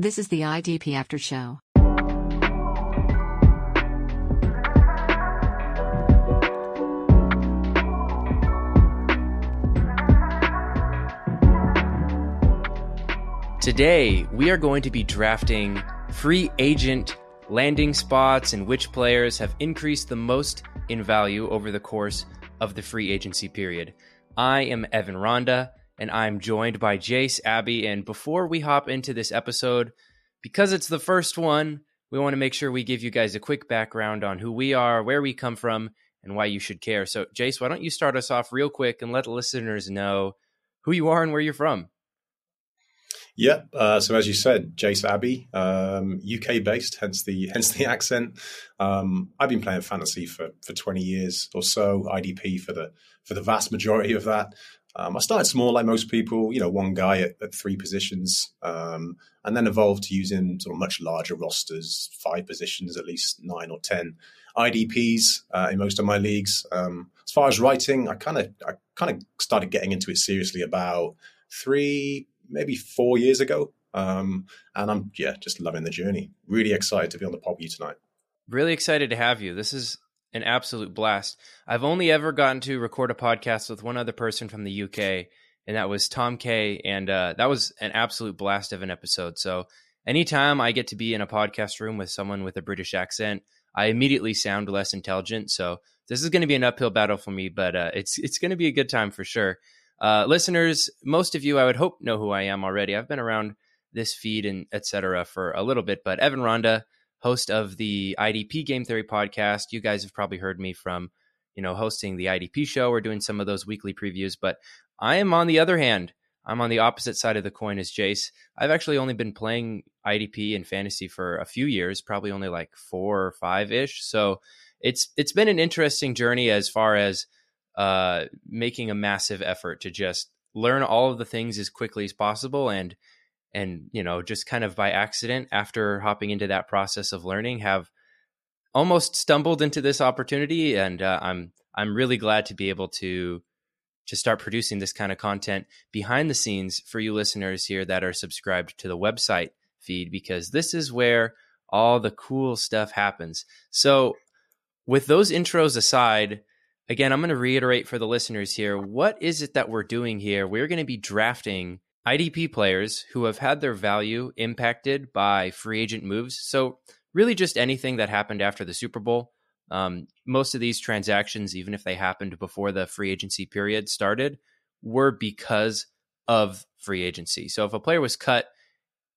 This is the IDP After Show. Today, we are going to be drafting free agent landing spots and which players have increased the most in value over the course of the free agency period. I am Evan Ronda, and I'm joined by Jase Abbey. And before we hop into this episode, because it's the first one, we want to make sure we give you guys a quick background on who we are, where we come from, and why you should care. So, Jase, why don't you start us off real quick and let the listeners know who you are and where you're from? Yep. Uh, so as you said, Jase Abbey, um, UK based, hence the hence the accent. Um, I've been playing fantasy for for 20 years or so. IDP for the for the vast majority of that. Um, I started small, like most people, you know, one guy at, at three positions, um, and then evolved to using sort of much larger rosters, five positions, at least nine or ten IDPs uh, in most of my leagues. Um, as far as writing, I kind of I kind of started getting into it seriously about three maybe four years ago. Um, and I'm yeah, just loving the journey. Really excited to be on the pod with you tonight. Really excited to have you. This is an absolute blast. I've only ever gotten to record a podcast with one other person from the UK, and that was Tom K. And uh, that was an absolute blast of an episode. So anytime I get to be in a podcast room with someone with a British accent, I immediately sound less intelligent. So this is going to be an uphill battle for me, but uh, it's it's going to be a good time for sure. Uh, listeners, most of you, I would hope, know who I am already. I've been around this feed and etc. for a little bit, but Evan Ronda, host of the IDP Game Theory podcast. You guys have probably heard me from, you know, hosting the IDP show or doing some of those weekly previews. But I am on the other hand, I'm on the opposite side of the coin as Jase. I've actually only been playing IDP and fantasy for a few years, probably only like four or five ish. So it's it's been an interesting journey as far as uh, making a massive effort to just learn all of the things as quickly as possible and and you know just kind of by accident after hopping into that process of learning have almost stumbled into this opportunity and uh, i'm i'm really glad to be able to to start producing this kind of content behind the scenes for you listeners here that are subscribed to the website feed because this is where all the cool stuff happens so with those intros aside again, I'm going to reiterate for the listeners here what is it that we're doing here? We're going to be drafting IDP players who have had their value impacted by free agent moves. So, really, just anything that happened after the Super Bowl. Um, most of these transactions, even if they happened before the free agency period started, were because of free agency. So, if a player was cut,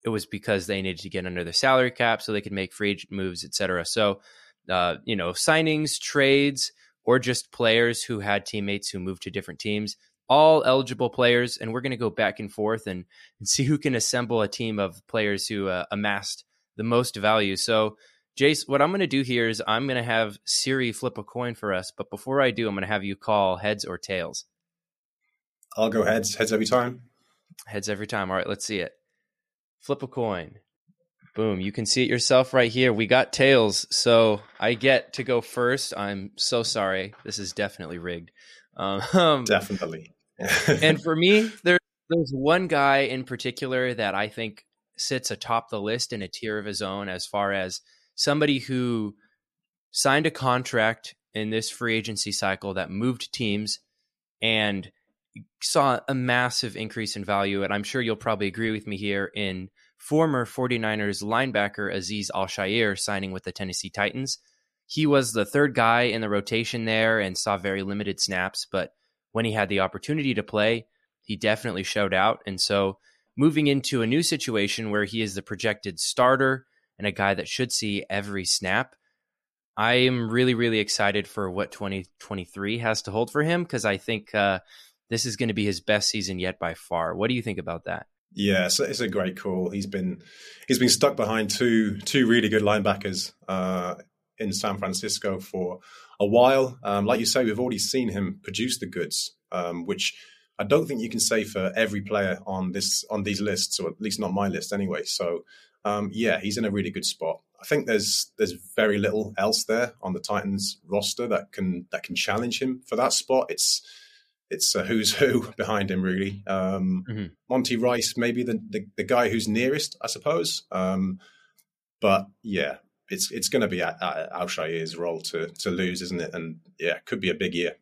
it was because they needed to get under the salary cap so they could make free agent moves, etc. So, uh, you know, signings, trades, or just players who had teammates who moved to different teams, all eligible players. And we're going to go back and forth and, and, see who can assemble a team of players who uh, amassed the most value. So, Jase, what I'm going to do here is I'm going to have Siri flip a coin for us. But before I do, I'm going to have you call heads or tails. I'll go heads. Heads every time. Heads every time. All right, let's see it. Flip a coin. Boom. You can see it yourself right here. We got tails. So I get to go first. I'm so sorry. This is definitely rigged. Um, definitely. and for me, there, there's one guy in particular that I think sits atop the list in a tier of his own as far as somebody who signed a contract in this free agency cycle that moved teams and saw a massive increase in value. And I'm sure you'll probably agree with me here in former 49ers linebacker Aziz Al-Shaair signing with the Tennessee Titans. He was the third guy in the rotation there and saw very limited snaps, but when he had the opportunity to play, he definitely showed out. And so moving into a new situation where he is the projected starter and a guy that should see every snap, I am really, really excited for what 2023 has to hold for him because I think uh, this is going to be his best season yet by far. What do you think about that? Yeah, it's, it's a great call. He's been he's been stuck behind two two really good linebackers uh, in San Francisco for a while. Um, like you say, we've already seen him produce the goods, um, which I don't think you can say for every player on this on these lists, or at least not my list anyway. So um, yeah, he's in a really good spot. I think there's there's very little else there on the Titans roster that can that can challenge him for that spot. It's it's a who's who behind him, really. Um, mm-hmm. Monty Rice, maybe the, the, the guy who's nearest, I suppose. Um, but yeah, it's it's going to be Al-Shaair's role to to lose, isn't it? And yeah, could be a big year.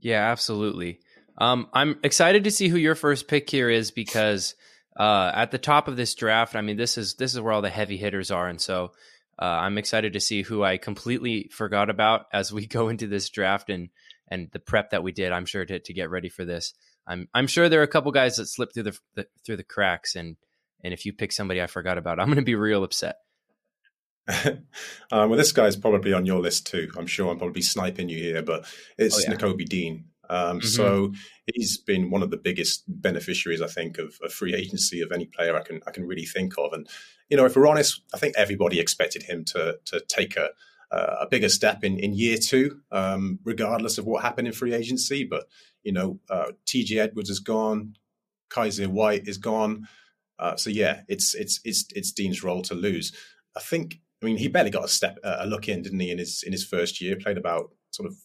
Yeah, absolutely. Um, I'm excited to see who your first pick here is because uh, at the top of this draft, I mean, this is this is where all the heavy hitters are, and so uh, I'm excited to see who I completely forgot about as we go into this draft and and the prep that we did. I'm sure to, to get ready for this. I'm I'm sure there are a couple guys that slipped through the, the through the cracks, and and if you pick somebody I forgot about, I'm going to be real upset. Um, well, this guy's probably on your list too. I'm sure I'm probably sniping you here, but it's oh, yeah. Dean. Um, mm-hmm. So he's been one of the biggest beneficiaries, I think, of, of, free agency of any player I can I can really think of. And you know, if we're honest, I think everybody expected him to to take a a bigger step in in year two, um, regardless of what happened in free agency. But you know, uh, T.J. Edwards is gone, Kyzir White is gone. Uh, so yeah, it's it's it's it's Dean's role to lose. I think. I mean, he barely got a step a look in, didn't he? In his in his first year, played about sort of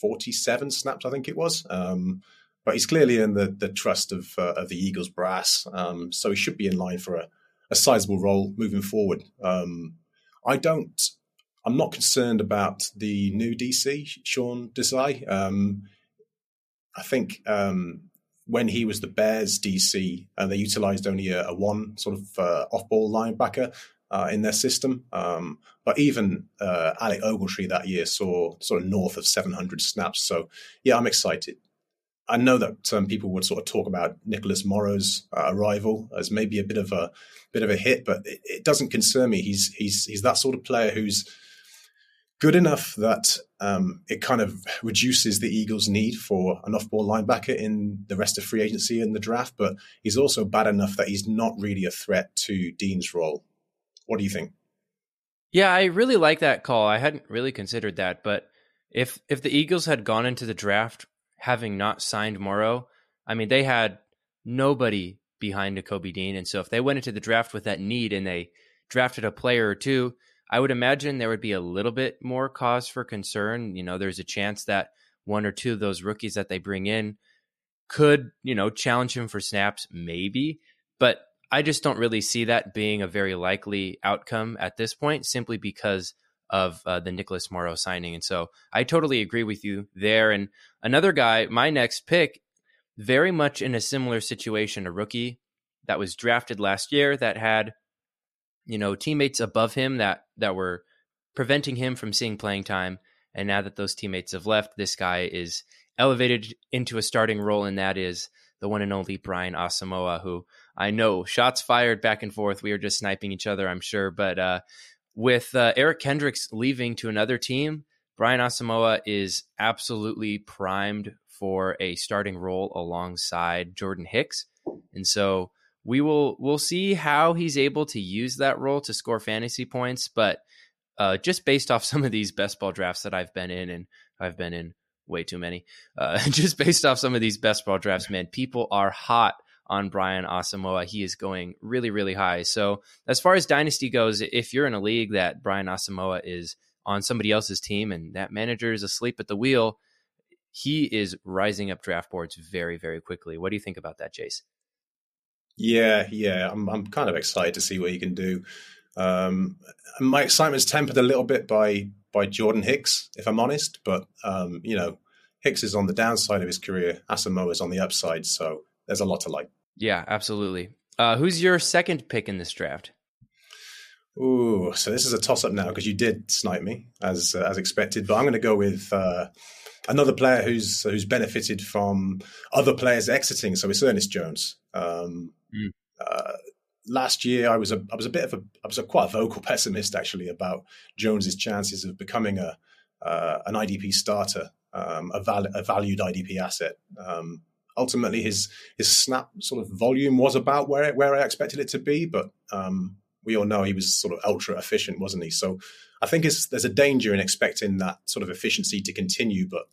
47 snaps, I think it was. Um, but he's clearly in the, the trust of, uh, of the Eagles brass. Um, so he should be in line for a, a sizable role moving forward. Um, I don't, I'm not concerned about the new DC, Sean Desai. Um, I think um, when he was the Bears DC, uh, they utilized only a, a one sort of uh, off ball linebacker uh, in their system. Um, but even uh, Alec Ogletree that year saw sort of north of 700 snaps. So yeah, I'm excited. I know that um, people would sort of talk about Nicholas Morrow's uh, arrival as maybe a bit of a bit of a hit, but it, it, doesn't concern me. He's he's he's that sort of player who's good enough that um, it kind of reduces the Eagles' need for an off-ball linebacker in the rest of free agency and the draft. But he's also bad enough that he's not really a threat to Dean's role. What do you think? Yeah, I really like that call. I hadn't really considered that, but if if the Eagles had gone into the draft having not signed Morrow, I mean they had nobody behind Nakobe Dean, and so if they went into the draft with that need and they drafted a player or two, I would imagine there would be a little bit more cause for concern. You know, there's a chance that one or two of those rookies that they bring in could, you know, challenge him for snaps, maybe. But I just don't really see that being a very likely outcome at this point, simply because of uh, the Nicholas Morrow signing. And so I totally agree with you there. And another guy, my next pick, very much in a similar situation, a rookie that was drafted last year that had, you know, teammates above him that that were preventing him from seeing playing time. And now that those teammates have left, this guy is elevated into a starting role, and that is the one and only Brian Asamoah, who I know shots fired back and forth. We were just sniping each other, I'm sure. But uh, with uh, Eric Kendricks leaving to another team, Brian Asamoah is absolutely primed for a starting role alongside Jordan Hicks. And so we will we'll see how he's able to use that role to score fantasy points. But uh, just based off some of these best ball drafts that I've been in, and I've been in way too many. Uh, just based off some of these best ball drafts, man, people are hot on Brian Asamoah. He is going really, really high. So as far as dynasty goes, if you're in a league that Brian Asamoah is on somebody else's team and that manager is asleep at the wheel, he is rising up draft boards very, very quickly. What do you think about that, Jase? Yeah, yeah, I'm I'm kind of excited to see what he can do. Um, my excitement's tempered a little bit by by Jordan Hicks, if I'm honest. But um, you know, Hicks is on the downside of his career. Asamoah is on the upside, so there's a lot to like. Yeah, absolutely. Uh, who's your second pick in this draft? Ooh, so this is a toss up now because you did snipe me as uh, as expected, but I'm going to go with uh, another player who's who's benefited from other players exiting. So it's Ernest Jones. Um, mm last year I was a I was a bit of a I was a quite a vocal pessimist actually about Jones's chances of becoming a uh, an IDP starter, um, a, val- a, valued IDP asset. Um, ultimately, his his snap sort of volume was about where where I expected it to be, but um, we all know he was sort of ultra efficient, wasn't he? So I think there's a danger in expecting that sort of efficiency to continue, but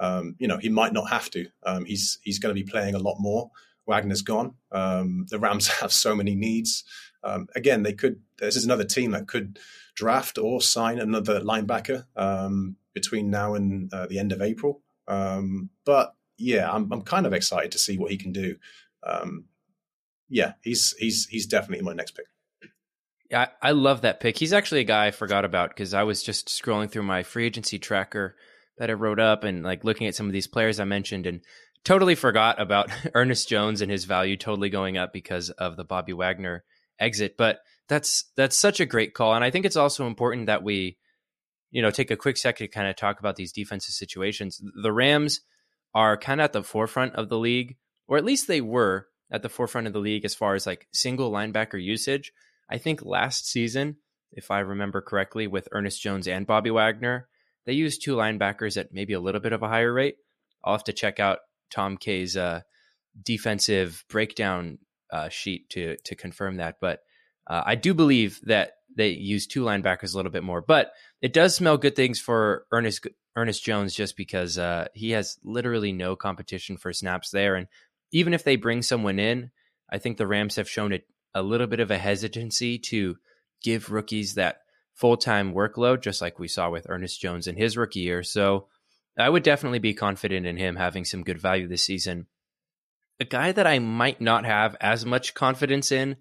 um, you know he might not have to. Um, he's he's going to be playing a lot more. Wagner's gone. Um, the Rams have so many needs. Um, again, they could. This is another team that could draft or sign another linebacker um, between now and uh, the end of April. But yeah, I'm I'm kind of excited to see what he can do. Um, yeah, he's he's he's definitely my next pick. Yeah, I love that pick. He's actually a guy I forgot about because I was just scrolling through my free agency tracker that I wrote up and like looking at some of these players I mentioned and totally forgot about Ernest Jones and his value totally going up because of the Bobby Wagner exit. But that's that's such a great call, and I think it's also important that we, you know, take a quick second to kind of talk about these defensive situations. The Rams are kind of at the forefront of the league, or at least they were at the forefront of the league as far as like single linebacker usage. I think last season, if I remember correctly, with Ernest Jones and Bobby Wagner, they used two linebackers at maybe a little bit of a higher rate. I'll have to check out Tom K's uh, defensive breakdown uh, sheet to to confirm that. But uh, I do believe that they use two linebackers a little bit more. But it does smell good things for Ernest Ernest Jones just because uh, he has literally no competition for snaps there. And even if they bring someone in, I think the Rams have shown it a little bit of a hesitancy to give rookies that full time workload, just like we saw with Ernest Jones in his rookie year. So I would definitely be confident in him having some good value this season. A guy that I might not have as much confidence in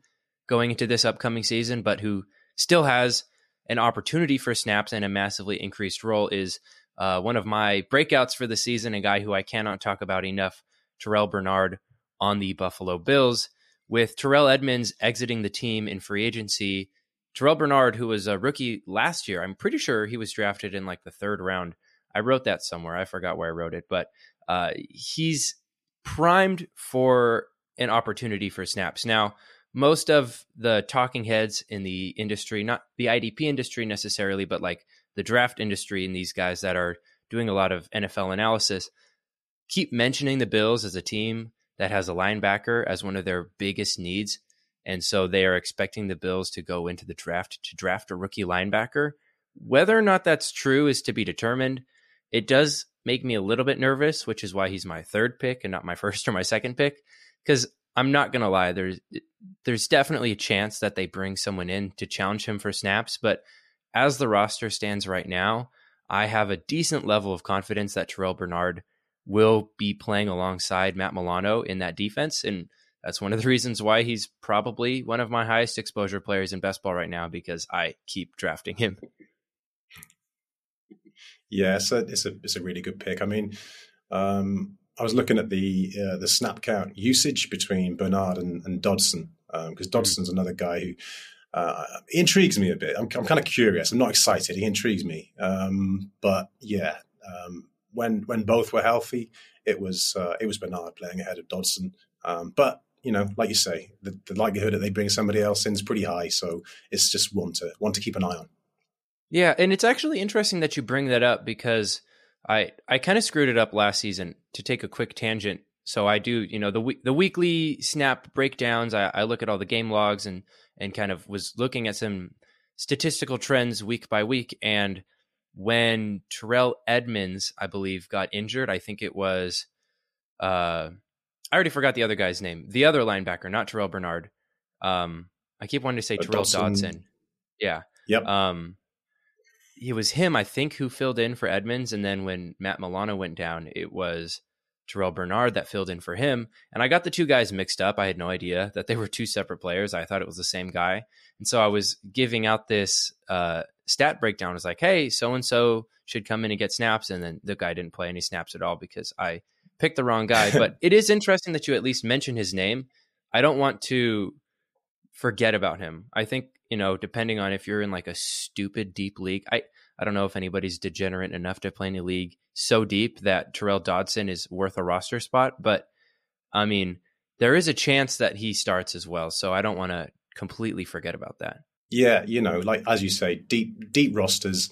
going into this upcoming season, but who still has an opportunity for snaps and a massively increased role is uh, one of my breakouts for the season, a guy who I cannot talk about enough, Terrel Bernard on the Buffalo Bills. With Terrell Edmunds exiting the team in free agency, Terrel Bernard, who was a rookie last year, I'm pretty sure he was drafted in like the third round. I wrote that somewhere. I forgot where I wrote it, but uh, he's primed for an opportunity for snaps. Now, most of the talking heads in the industry, not the IDP industry necessarily, but like the draft industry and these guys that are doing a lot of NFL analysis, keep mentioning the Bills as a team that has a linebacker as one of their biggest needs. And so they are expecting the Bills to go into the draft to draft a rookie linebacker. Whether or not that's true is to be determined. It does make me a little bit nervous, which is why he's my third pick and not my first or my second pick. Because I'm not gonna lie, there's there's definitely a chance that they bring someone in to challenge him for snaps. But as the roster stands right now, I have a decent level of confidence that Terrel Bernard will be playing alongside Matt Milano in that defense. And that's one of the reasons why he's probably one of my highest exposure players in best ball right now because I keep drafting him. Yeah, it's a it's a it's a really good pick. I mean, um, I was looking at the uh, the snap count usage between Bernard and, and Dodson because um, hmm. Dodson's another guy who uh, intrigues me a bit. I'm, I'm kind of curious. I'm not excited. He intrigues me, um, but yeah, um, when when both were healthy, it was uh, it was Bernard playing ahead of Dodson. Um, but you know, like you say, the, the likelihood that they bring somebody else in is pretty high. So it's just one to one to keep an eye on. Yeah, and it's actually interesting that you bring that up because I I kind of screwed it up last season. To take a quick tangent, so I do you know the the weekly snap breakdowns. I, I look at all the game logs and and kind of was looking at some statistical trends week by week. And when Terrell Edmunds, I believe, got injured, I think it was uh I already forgot the other guy's name. The other linebacker, not Terrel Bernard. Um, I keep wanting to say uh, Terrell Dodson. Dodson. Yeah. Yep. Um, it was him, I think, who filled in for Edmunds. and then when Matt Milano went down, it was Terrel Bernard that filled in for him. And I got the two guys mixed up. I had no idea that they were two separate players. I thought it was the same guy, and so I was giving out this uh, stat breakdown. I was like, "Hey, so and so should come in and get snaps," and then the guy didn't play any snaps at all because I picked the wrong guy. but it is interesting that you at least mention his name. I don't want to forget about him. I think you know, depending on if you're in like a stupid deep league, I I don't know if anybody's degenerate enough to play in a league so deep that Terrell Dodson is worth a roster spot, but I mean, there is a chance that he starts as well, so I don't want to completely forget about that. Yeah, you know, like as you say, deep deep rosters,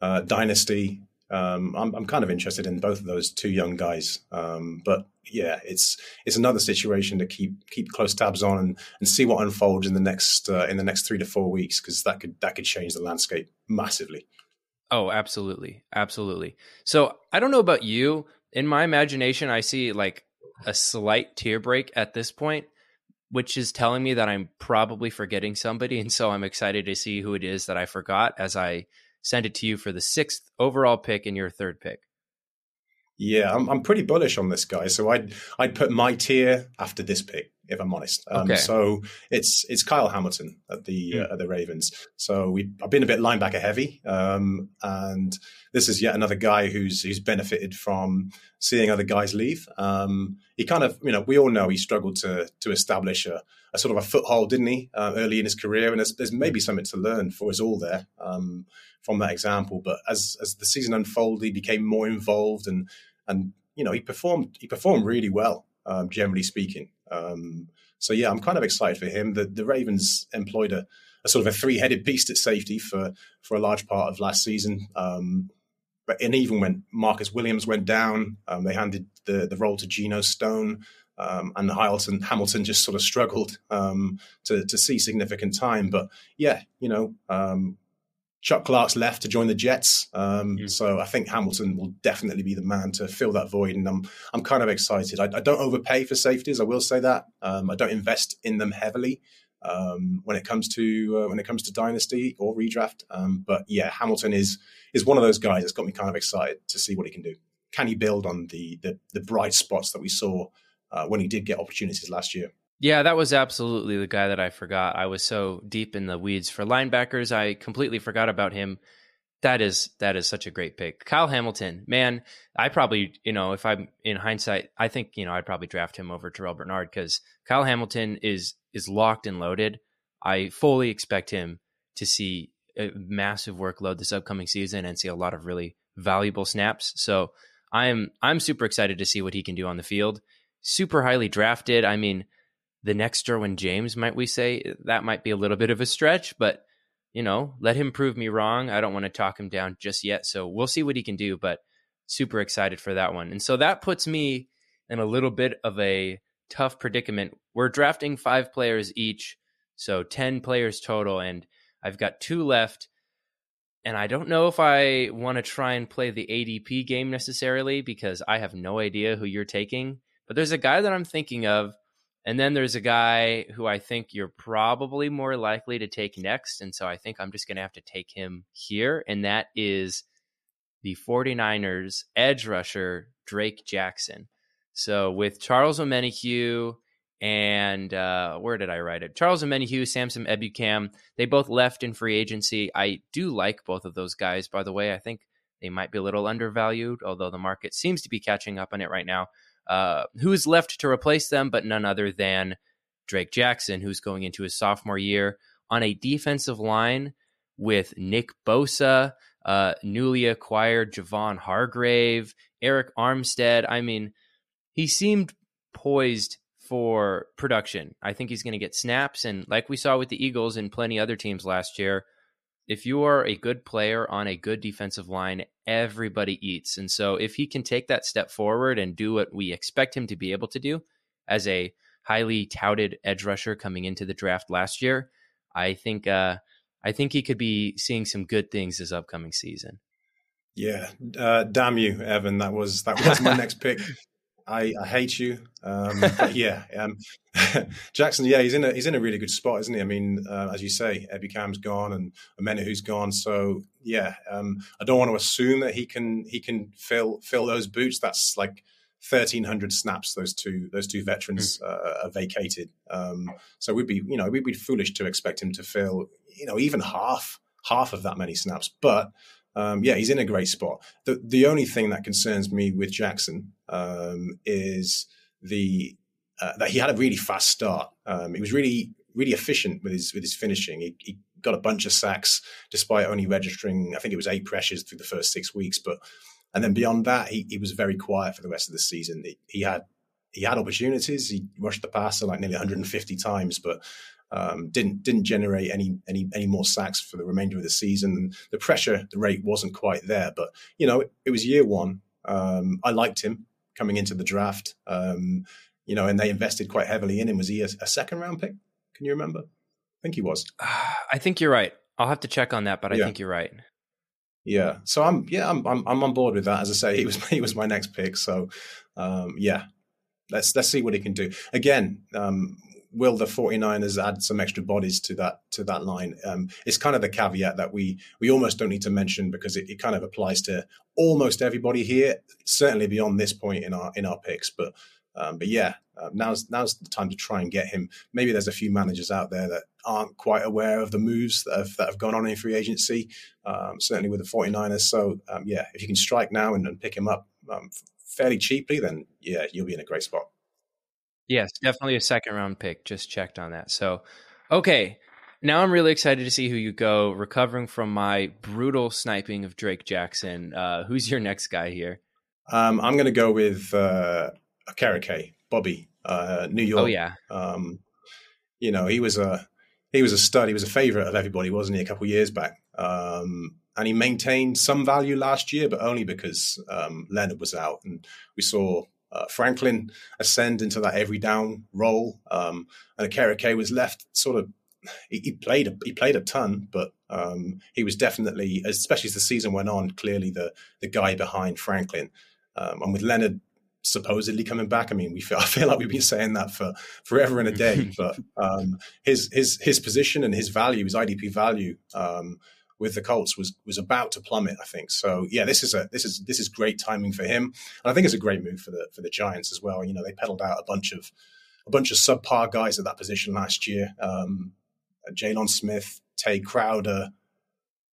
uh, dynasty, um, I'm, I'm kind of interested in both of those two young guys. Um, but yeah, it's it's another situation to keep keep close tabs on and, and see what unfolds in the next uh, in the next three to four weeks because that could that could change the landscape massively. Oh, absolutely, absolutely. So I don't know about you. In my imagination, I see like a slight tier break at this point, which is telling me that I'm probably forgetting somebody, and so I'm excited to see who it is that I forgot as I send it to you for the sixth overall pick and your third pick. Yeah, I'm, I'm pretty bullish on this guy. So I'd I'd put my tier after this pick, if I'm honest. Um, okay. So it's it's Kyle Hamilton at the mm. uh, at the Ravens. So we I've been a bit linebacker heavy, um, and this is yet another guy who's who's benefited from seeing other guys leave. Um, he kind of you know we all know he struggled to to establish a, a sort of a foothold, didn't he, uh, early in his career? And there's, there's maybe something to learn for us all there. Um, from that example. But as as the season unfolded, he became more involved, and and you know he performed he performed really well, um, generally speaking. Um, so yeah, I'm kind of excited for him. The the Ravens employed a, a sort of a three headed beast at safety for for a large part of last season. Um, but and even when Marcus Williams went down, um, they handed the the role to Geno Stone. Um, and Hamilton, Hamilton just sort of struggled um, to, to see significant time. But yeah, you know, um, Chuck Clark's left to join the Jets, um, mm. so I think Hamilton will definitely be the man to fill that void, and I'm I'm kind of excited. I, I don't overpay for safeties, I will say that. Um, I don't invest in them heavily um, when it comes to uh, when it comes to dynasty or redraft. Um, but yeah, Hamilton is is one of those guys that's got me kind of excited to see what he can do. Can he build on the the, the bright spots that we saw uh, when he did get opportunities last year? Yeah, that was absolutely the guy that I forgot. I was so deep in the weeds for linebackers, I completely forgot about him. That is that is such a great pick. Kyle Hamilton, man, I probably, you know, if I'm in hindsight, I think, you know, I'd probably draft him over Terrel Bernard because Kyle Hamilton is is locked and loaded. I fully expect him to see a massive workload this upcoming season and see a lot of really valuable snaps. So I'm I'm super excited to see what he can do on the field. Super highly drafted. I mean, the next Derwin James, might we say? That might be a little bit of a stretch, but you know, let him prove me wrong. I don't want to talk him down just yet. So we'll see what he can do, but super excited for that one. And so that puts me in a little bit of a tough predicament. We're drafting five players each, so 10 players total, and I've got two left. And I don't know if I want to try and play the ADP game necessarily because I have no idea who you're taking. But there's a guy that I'm thinking of and then there's a guy who I think you're probably more likely to take next. And so I think I'm just going to have to take him here. And that is the 49ers edge rusher, Drake Jackson. So with Charles Omenihu and uh, where did I write it? Charles Omenihu, Samson Ebukam, they both left in free agency. I do like both of those guys, by the way. I think they might be a little undervalued, although the market seems to be catching up on it right now. Uh, who is left to replace them, but none other than Drake Jackson, who's going into his sophomore year on a defensive line with Nick Bosa, uh, newly acquired Javon Hargrave, Arik Armstead. I mean, he seemed poised for production. I think he's going to get snaps. And like we saw with the Eagles and plenty other teams last year, if you are a good player on a good defensive line, everybody eats. And so if he can take that step forward and do what we expect him to be able to do as a highly touted edge rusher coming into the draft last year, I think uh, I think he could be seeing some good things this upcoming season. Yeah, uh, damn you, Evan. That was that was my next pick. I, I hate you. Um, but yeah, um, Jackson. Yeah, he's in a he's in a really good spot, isn't he? I mean, uh, as you say, Ebukam's gone and Omenihu's gone. So yeah, um, I don't want to assume that he can he can fill fill those boots. That's like thirteen hundred snaps. Those two those two veterans mm. uh, are vacated. Um, so we'd be you know we'd be foolish to expect him to fill you know even half half of that many snaps. But um, yeah, he's in a great spot. The the only thing that concerns me with Jackson um, is the uh, that he had a really fast start. Um, he was really really efficient with his with his finishing. He, he, got a bunch of sacks despite only registering I think it was eight pressures through the first six weeks. But and then beyond that, he, he was very quiet for the rest of the season. He, he had he had opportunities. He rushed the passer like nearly 150 times, but um, didn't didn't generate any any any more sacks for the remainder of the season. The pressure, the rate wasn't quite there, but you know it, it was year one. Um, I liked him coming into the draft, um, you know, and they invested quite heavily in him. Was he a, a, second round pick? Can you remember? I think he was. I think you're right. I'll have to check on that, but I yeah. think you're right. Yeah. So I'm yeah I'm, I'm, I'm on board with that. As I say, he was he was my next pick. So um, yeah, let's let's see what he can do. Again, um, will the 49ers add some extra bodies to that to that line? Um, it's kind of the caveat that we we almost don't need to mention because it, it, kind of applies to almost everybody here. Certainly beyond this point in our in our picks, but um, but yeah, uh, now's now's the time to try and get him. Maybe there's a few managers out there that aren't quite aware of the moves that have, that have gone on in free agency. Um, certainly with the 49ers. So um, yeah, if you can strike now and, and pick him up um, fairly cheaply, then yeah, you'll be in a great spot. Yes, definitely a second round pick. Just checked on that. So, okay. Now I'm really excited to see who you go. Recovering from my brutal sniping of Drake Jackson, uh, who's your next guy here? Um, I'm going to go with uh, Okereke, Bobby, uh, New York. Oh yeah. Um, you know, he was a he was a stud. He was a favorite of everybody, wasn't he? A couple of years back, um, and he maintained some value last year, but only because um, Leonard was out, and we saw uh, Franklin ascend into that every down role, um, and Okereke was left sort of. He, he played a, he played a ton, but um, he was definitely, especially as the season went on, clearly the the guy behind Franklin. Um, and with Leonard supposedly coming back. I mean, we feel I feel like we've been saying that for forever and a day. but um, his his his position and his value, his IDP value, um, with the Colts was was about to plummet. I think so. Yeah, this is a this is this is great timing for him, and I think it's a great move for the for the Giants as well. You know, they peddled out a bunch of a bunch of subpar guys at that position last year. Um, Jaylon Smith, Tae Crowder,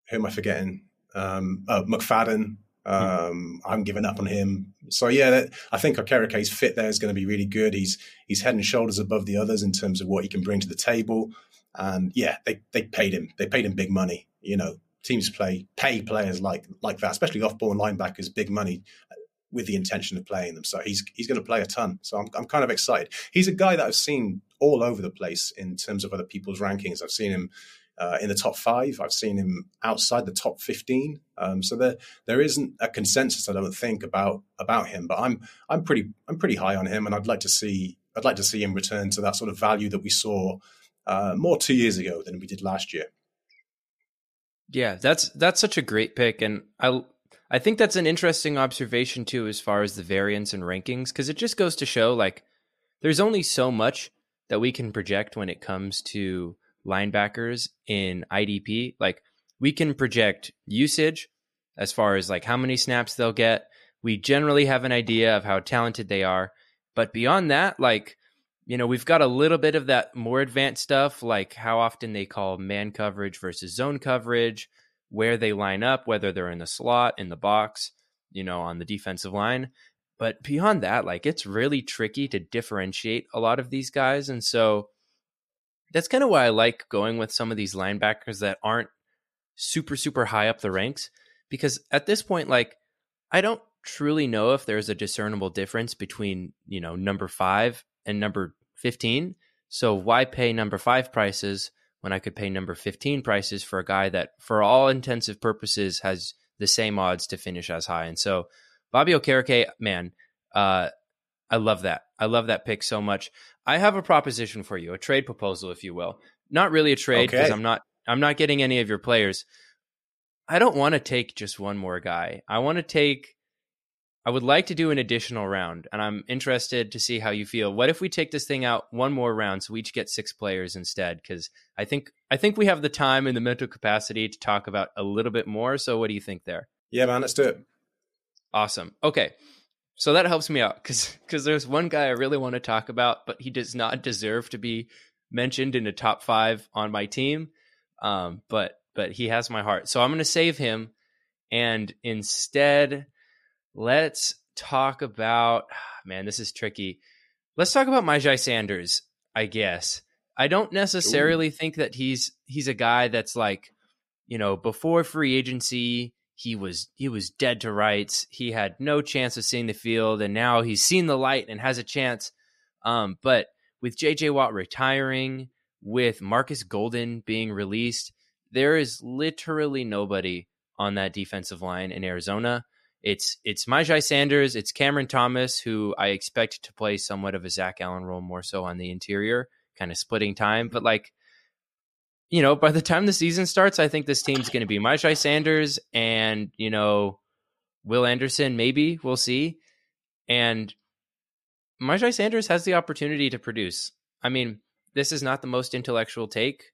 who am I forgetting? Um, oh, McFadden. Um, I'm giving up on him. So yeah, that, I think Okereke's fit there is going to be really good. He's he's head and shoulders above the others in terms of what he can bring to the table. And yeah, they they paid him. They paid him big money you know, teams play pay players like like that, especially off-ball linebackers, big money uh, with the intention of playing them. So he's he's going to play a ton. So I'm I'm kind of excited. He's a guy that I've seen all over the place in terms of other people's rankings. I've seen him uh, in the top five. I've seen him outside the top fifteen. Um, so there there isn't a consensus, I don't think, about about him. But I'm I'm pretty I'm pretty high on him, and I'd like to see I'd like to see him return to that sort of value that we saw uh, more two years ago than we did last year. Yeah, that's that's such a great pick, and I I think that's an interesting observation too, as far as the variance and rankings, because it just goes to show like there's only so much that we can project when it comes to linebackers in IDP. Like we can project usage as far as like how many snaps they'll get. We generally have an idea of how talented they are, but beyond that, like you know, we've got a little bit of that more advanced stuff, like how often they call man coverage versus zone coverage, where they line up, whether they're in the slot, in the box, you know, on the defensive line. But beyond that, like it's really tricky to differentiate a lot of these guys. And so that's kind of why I like going with some of these linebackers that aren't super, super high up the ranks. Because at this point, like, I don't truly know if there's a discernible difference between, you know, number five and number 15. So why pay number five prices when I could pay number 15 prices for a guy that, for all intensive purposes, has the same odds to finish as high? And so Bobby Okereke, man, uh, I love that. I love that pick so much. I have a proposition for you, a trade proposal, if you will. Not really a trade because okay. I'm not I'm not getting any of your players. I don't want to take just one more guy. I want to take I would like to do an additional round, and I'm interested to see how you feel. What if we take this thing out one more round, so we each get six players instead? Because I think I think we have the time and the mental capacity to talk about a little bit more. So, what do you think there? Yeah, man, let's do it. Awesome. Okay, so that helps me out because because there's one guy I really want to talk about, but he does not deserve to be mentioned in the top five on my team. Um, but but he has my heart, so I'm going to save him, and instead let's talk about man, this is tricky. Let's talk about Myjai Sanders, I guess. I don't necessarily Ooh. think that he's he's a guy that's like, you know, before free agency, he was he was dead to rights. He had no chance of seeing the field, and now he's seen the light and has a chance. Um, but with JJ Watt retiring, with Marcus Golden being released, there is literally nobody on that defensive line in Arizona. It's it's Myjai Sanders, it's Cameron Thomas, who I expect to play somewhat of a Zach Allen role more so on the interior, kind of splitting time. But like, you know, by the time the season starts, I think this team's going to be Myjai Sanders and you know Will Anderson. Maybe we'll see. And Myjai Sanders has the opportunity to produce. I mean, this is not the most intellectual take.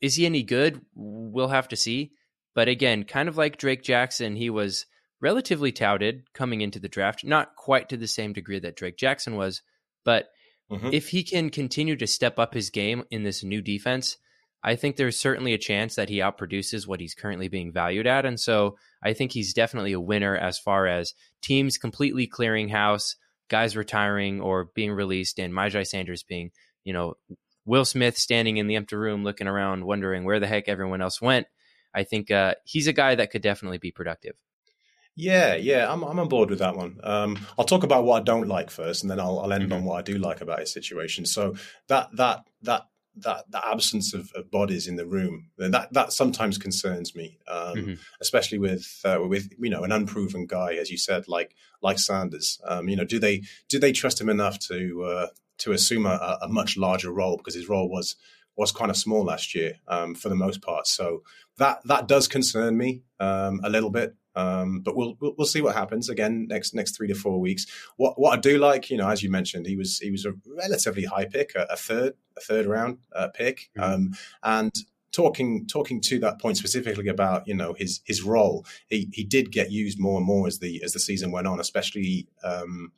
Is he any good? We'll have to see. But again, kind of like Drake Jackson, he was relatively touted coming into the draft, not quite to the same degree that Drake Jackson was, but mm-hmm. if he can continue to step up his game in this new defense, I think there's certainly a chance that he outproduces what he's currently being valued at. And so I think he's definitely a winner as far as teams completely clearing house, guys retiring or being released, and Myjai Sanders being, you know, Will Smith standing in the empty room looking around, wondering where the heck everyone else went. I think uh, he's a guy that could definitely be productive. Yeah, yeah, I'm I'm on board with that one. Um, I'll talk about what I don't like first, and then I'll, I'll end mm-hmm. on what I do like about his situation. So that that that that the absence of, of, bodies in the room that that sometimes concerns me, um, mm-hmm. especially with uh, with you know an unproven guy, as you said, like like Sanders. Um, you know, do they do they trust him enough to uh, to assume a, a, much larger role because his role was was kind of small last year um, for the most part. So that that does concern me um, a little bit. Um, but we'll, we'll, we'll see what happens again next next three to four weeks. What what I do like, you know, as you mentioned, he was he was a relatively high pick, a, a third a third round uh, pick, mm-hmm. um, and talking talking to that point specifically about you know his his role, he he did get used more and more as the as the season went on, especially. Um,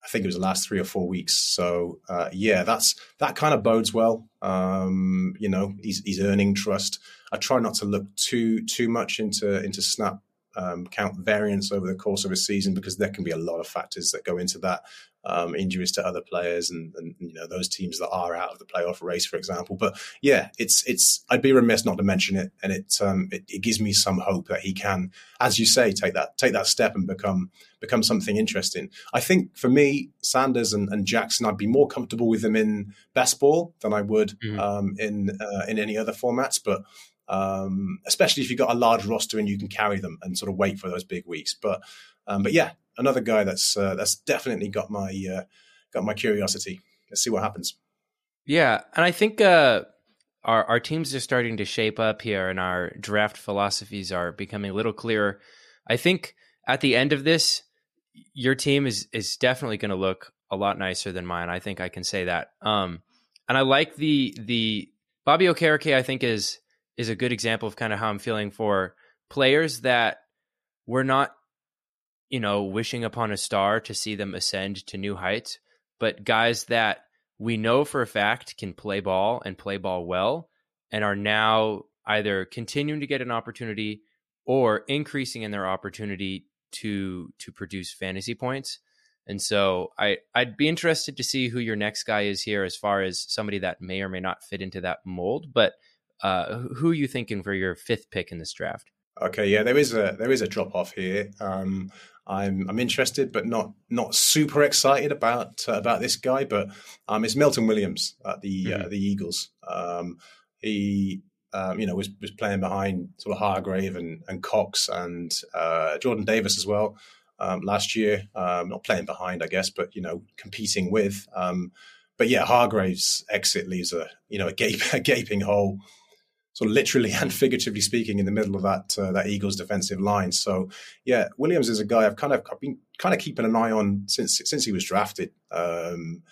I think it was the last three or four weeks. So uh, yeah, that's that kind of bodes well. Um, you know, he's he's earning trust. I try not to look too too much into into snap um, count variance over the course of a season because there can be a lot of factors that go into that. Um, injuries to other players and, and, you know those teams that are out of the playoff race, for example. But yeah, it's it's I'd be remiss not to mention it, and it, um, it it, gives me some hope that he can, as you say, take that take that step and become become something interesting. I think for me, Sanders and, and Jackson, I'd be more comfortable with them in best ball than I would mm-hmm. um, in uh, in any other formats, but um, especially if you've got a large roster and you can carry them and sort of wait for those big weeks. But um, but yeah, another guy that's uh, that's definitely got my uh, got my curiosity. Let's see what happens. Yeah, and I think uh, our our teams are starting to shape up here, and our draft philosophies are becoming a little clearer. I think at the end of this, your team is is definitely going to look a lot nicer than mine. I think I can say that. Um, and I like the the Bobby Okereke. I think is is a good example of kind of how I'm feeling for players that we're not, you know, wishing upon a star to see them ascend to new heights, but guys that we know for a fact can play ball and play ball well and are now either continuing to get an opportunity or increasing in their opportunity to to produce fantasy points. And so I I'd be interested to see who your next guy is here as far as somebody that may or may not fit into that mold, but uh, who are you thinking for your fifth pick in this draft? Okay, yeah, there is a there is a drop off here. Um, I'm I'm interested, but not not super excited about uh, about this guy. But um, it's Milton Williams at the uh, mm-hmm. uh, the Eagles. Um, he um, you know was was playing behind sort of Hargrave and, and Cox and uh, Jordan Davis as well um, last year. Um, not playing behind, I guess, but you know competing with. Um, but yeah, Hargrave's exit leaves a you know a, gape, a gaping hole sort of literally and figuratively speaking in the middle of that uh, that Eagles defensive line. So yeah, Williams is a guy I've kind of been kind of keeping an eye on since since he was drafted. Um,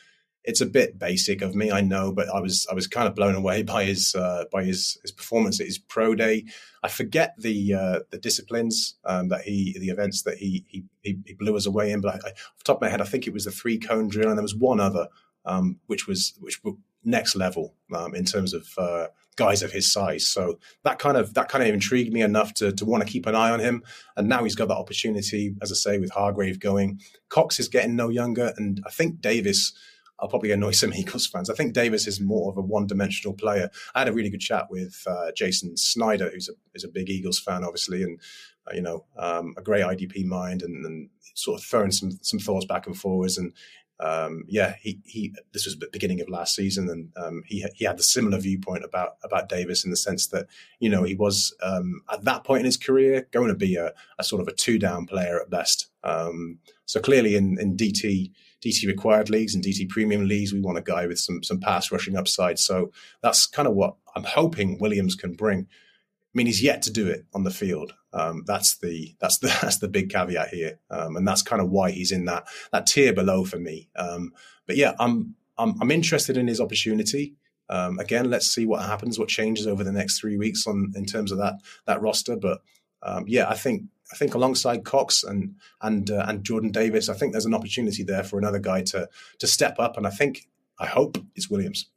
it's a bit basic of me, I know, but I was I was kind of blown away by his uh, by his his performance at his pro day. I forget the uh, the disciplines um, that he the events that he he, he blew us away in, but I, off the top of my head, I think it was the three cone drill, and there was one other um, which was which were next level um, in terms of uh, guys of his size. So that kind of that kind of intrigued me enough to to want to keep an eye on him. And now he's got that opportunity, as I say, with Hargrave going. Cox is getting no younger, and I think Davis. I'll probably annoy some Eagles fans. I think Davis is more of a one-dimensional player. I had a really good chat with uh, Jason Snyder, who's a is a big Eagles fan, obviously, and uh, you know um, a great IDP mind, and, and, sort of throwing some some thoughts back and forwards. And um, yeah, he, he this was the beginning of last season, and um, he he had the similar viewpoint about about Davis in the sense that you know he was um, at that point in his career going to be a, a sort of a two down player at best. Um, so clearly, in in DT DT required leagues and DT premium leagues, we want a guy with some some pass rushing upside. So that's kind of what I'm hoping Williams can bring. I mean, he's yet to do it on the field. Um, that's the that's the that's the big caveat here, um, and that's kind of why he's in that that tier below for me. Um, but yeah, I'm I'm, I'm interested in his opportunity. Um, again, let's see what happens, what changes over the next three weeks on in terms of that that roster. But um, yeah, I think I think alongside Cox and and uh, and Jordan Davis, I think there's an opportunity there for another guy to to step up, and I think I hope it's Williams.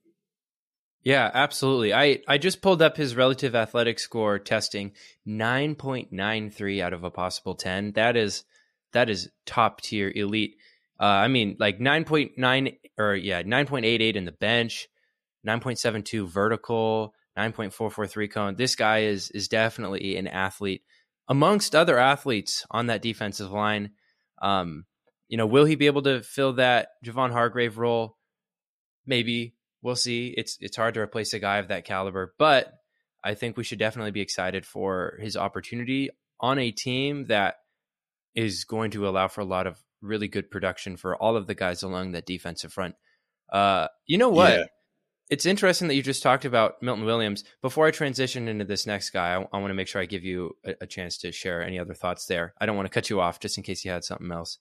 Yeah, absolutely. I, I just pulled up his relative athletic score testing 9.93 out of a possible 10. That is that is top tier elite. Uh, I mean, like 9.9 or yeah, 9.88 in the bench, 9.72 vertical, 9.443 cone. This guy is is definitely an athlete amongst other athletes on that defensive line. Um, you know, will he be able to fill that Javon Hargrave role? Maybe we'll see. It's it's hard to replace a guy of that caliber, but I think we should definitely be excited for his opportunity on a team that is going to allow for a lot of really good production for all of the guys along that defensive front. Uh, you know what? Yeah. It's interesting that you just talked about Milton Williams. Before I transition into this next guy, I, I want to make sure I give you a, a chance to share any other thoughts there. I don't want to cut you off just in case you had something else.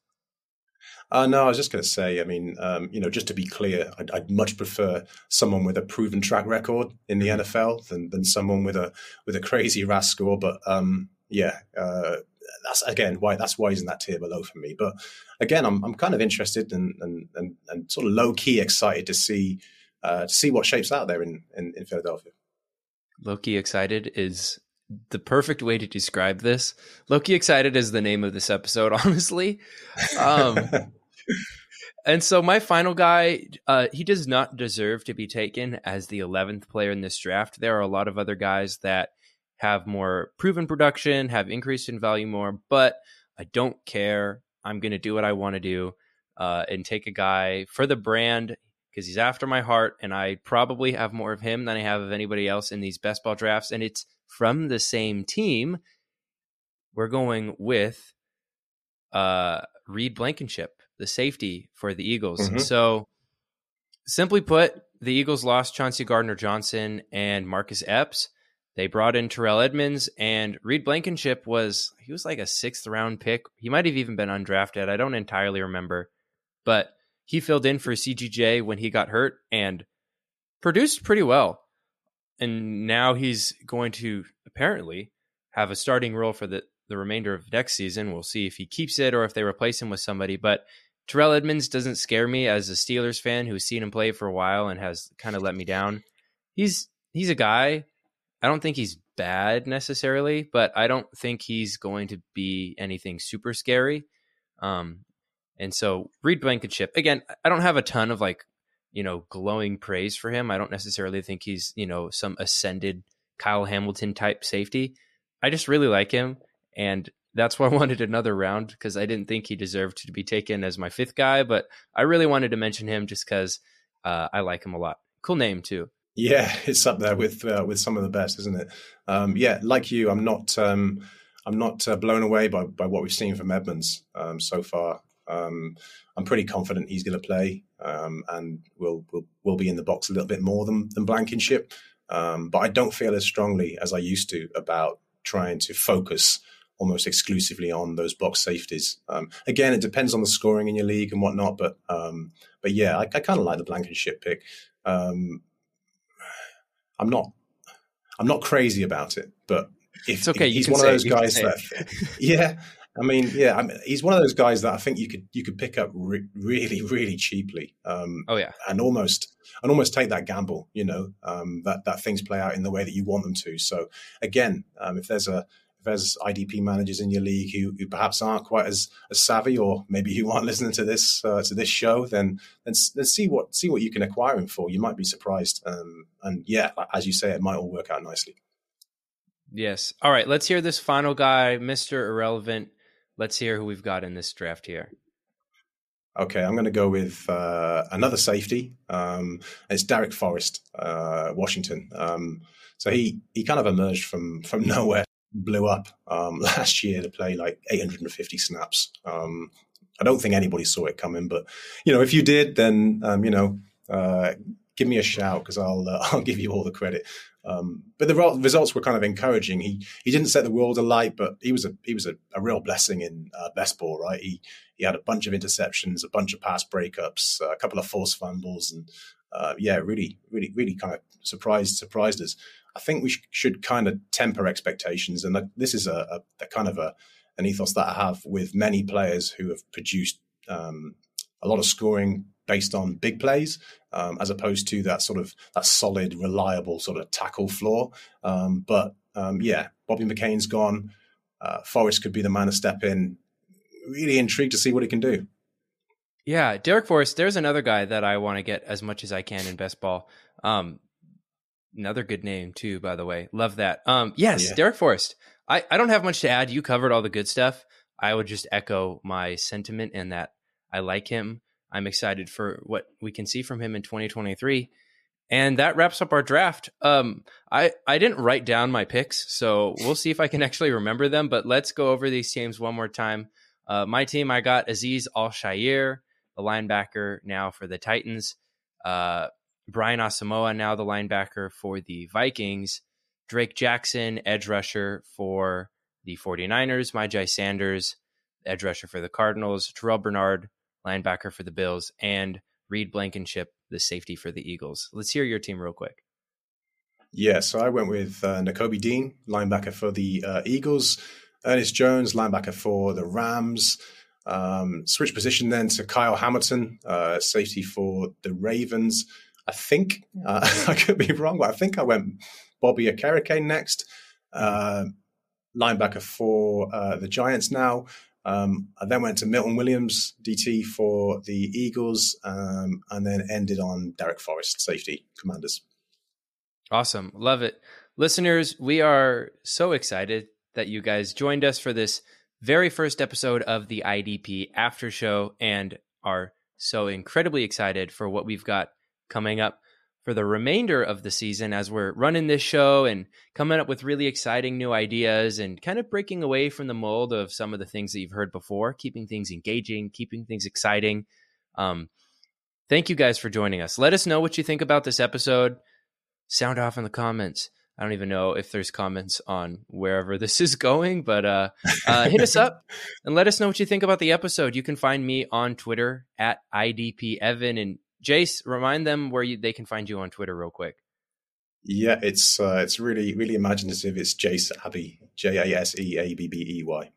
Uh, no, I was just going to say. I mean, um, you know, just to be clear, I'd, I'd, much prefer someone with a proven track record in the mm-hmm. NFL than than someone with a with a crazy RAS score. But um, yeah, uh, that's again why that's why he's in that tier below for me. But again, I'm I'm kind of interested and and and, and sort of low key excited to see uh, to see what shapes out there in in, in Philadelphia. Low key excited is the perfect way to describe this. Loki excited is the name of this episode, honestly. Um, and so my final guy, uh, he does not deserve to be taken as the 11th player in this draft. There are a lot of other guys that have more proven production, have increased in value more, but I don't care. I'm going to do what I want to do uh, and take a guy for the brand because he's after my heart, and I probably have more of him than I have of anybody else in these best ball drafts. And it's from the same team. We're going with uh, Reed Blankenship, the safety for the Eagles. Mm-hmm. So, simply put, the Eagles lost Chauncey Gardner Johnson and Marcus Epps. They brought in Terrell Edmunds and Reed Blankenship was he was like a sixth round pick. He might have even been undrafted. I don't entirely remember, but he filled in for CGJ when he got hurt and produced pretty well. And now he's going to apparently have a starting role for the, the remainder of next season. We'll see if he keeps it or if they replace him with somebody. But Terrell Edmunds doesn't scare me as a Steelers fan who's seen him play for a while and has kind of let me down. He's he's a guy. I don't think he's bad necessarily, but I don't think he's going to be anything super scary. Um, and so Reed Blankenship, again, I don't have a ton of like, you know, glowing praise for him. I don't necessarily think he's, you know, some ascended Kyle Hamilton type safety. I just really like him. And that's why I wanted another round because I didn't think he deserved to be taken as my fifth guy. But I really wanted to mention him just because uh, I like him a lot. Cool name, too. Yeah, it's up there with uh, with some of the best, isn't it? Um, yeah, like you, I'm not um, I'm not uh, blown away by, by what we've seen from Edmunds um, so far. Um, I'm pretty confident he's going to play um, and will will will be in the box a little bit more than than Blankenship. Um, but I don't feel as strongly as I used to about trying to focus almost exclusively on those box safeties. Um, again, it depends on the scoring in your league and whatnot, but um, but yeah, I, I kind of like the Blankenship pick. Um, I'm not I'm not crazy about it, but if, it's okay. If he's one of those guys that, yeah, I mean, yeah, I mean, he's one of those guys that I think you could you could pick up re- really, really cheaply. Um, oh yeah, and almost and almost take that gamble. You know, um, that that things play out in the way that you want them to. So again, um, if there's a if there's IDP managers in your league who, who perhaps aren't quite as, as savvy, or maybe who aren't listening to this uh, to this show, then then let's see what see what you can acquire him for. You might be surprised, um, and yeah, as you say, it might all work out nicely. Yes. All right. Let's hear this final guy, Mister Irrelevant let's hear who we've got in this draft here. Okay, I'm going to go with uh, another safety. Um, it's Darrick Forrest, uh, Washington. Um, so he he kind of emerged from from nowhere, blew up um, last year to play like 850 snaps. Um, I don't think anybody saw it coming, but you know, if you did, then um, you know, uh, give me a shout because I'll uh, I'll give you all the credit. Um, but the results were kind of encouraging. He he didn't set the world alight, but he was a he was a, a real blessing in uh, best ball, right? He he had a bunch of interceptions, a bunch of pass breakups, uh, a couple of forced fumbles, and uh, yeah, really, really, really kind of surprised surprised us. I think we sh- should kind of temper expectations, and this is a, a, a, kind of a an ethos that I have with many players who have produced um, a lot of scoring based on big plays, um, as opposed to that sort of that solid, reliable sort of tackle floor. Um, but um, yeah, Bobby McCain's gone. Uh, Forrest could be the man to step in. Really intrigued to see what he can do. Yeah, Darrick Forrest. There's another guy that I want to get as much as I can in best ball. Um, another good name too, by the way. Love that. Um, yes, yeah. Darrick Forrest. I, I don't have much to add. You covered all the good stuff. I would just echo my sentiment in that I like him. I'm excited for what we can see from him in 2023. And that wraps up our draft. Um, I, I didn't write down my picks, so we'll see if I can actually remember them. But let's go over these teams one more time. Uh, my team, I got Aziz Al-Shaair, the linebacker now for the Titans. Uh, Brian Asamoah, now the linebacker for the Vikings. Drake Jackson, edge rusher for the 49ers. Myjai Sanders, edge rusher for the Cardinals. Terrel Bernard, linebacker for the Bills. And Reed Blankenship, the safety for the Eagles. Let's hear your team real quick. Yeah, so I went with uh, Nakobe Dean, linebacker for the uh, Eagles. Ernest Jones, linebacker for the Rams. Um, switch position then to Kyle Hamilton, uh, safety for the Ravens. I think uh, I could be wrong, but I think I went Bobby Okereke next, uh, linebacker for uh, the Giants now. Um, I then went to Milton Williams, DT for the Eagles, um, and then ended on Darrick Forrest, safety, Commanders. Awesome. Love it. Listeners, we are so excited that you guys joined us for this very first episode of the IDP After Show and are so incredibly excited for what we've got coming up for the remainder of the season as we're running this show and coming up with really exciting new ideas and kind of breaking away from the mold of some of the things that you've heard before, keeping things engaging, keeping things exciting. Um, thank you guys for joining us. Let us know what you think about this episode. Sound off in the comments. I don't even know if there's comments on wherever this is going, but uh, uh, hit us up and let us know what you think about the episode. You can find me on Twitter at IDP Evan and Jase, remind them where you, they can find you on Twitter, real quick. Yeah, it's uh, it's really really imaginative. It's Jase Abbey, J A S E A B B E Y.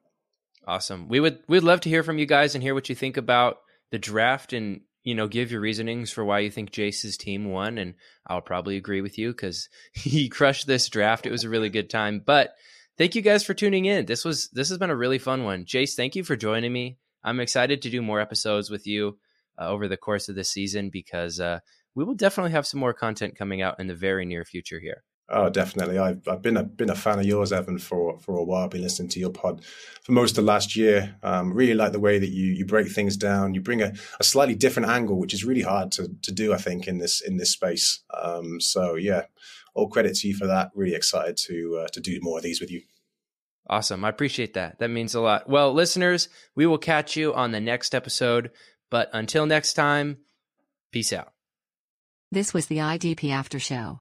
Awesome. We would we'd love to hear from you guys and hear what you think about the draft and you know give your reasonings for why you think Jase's team won. And I'll probably agree with you because he crushed this draft. It was a really good time. But thank you guys for tuning in. This was this has been a really fun one. Jase, thank you for joining me. I'm excited to do more episodes with you uh, over the course of the season because uh, we will definitely have some more content coming out in the very near future here. Oh, definitely. I've, I've been a been a fan of yours, Evan, for for a while. I've been listening to your pod for most of last year. Um, really like the way that you you break things down. You bring a, a slightly different angle, which is really hard to to do. I think in this in this space. Um, so yeah, all credit to you for that. Really excited to uh, to do more of these with you. Awesome. I appreciate that. That means a lot. Well, listeners, we will catch you on the next episode. But until next time, peace out. This was the IDP After Show.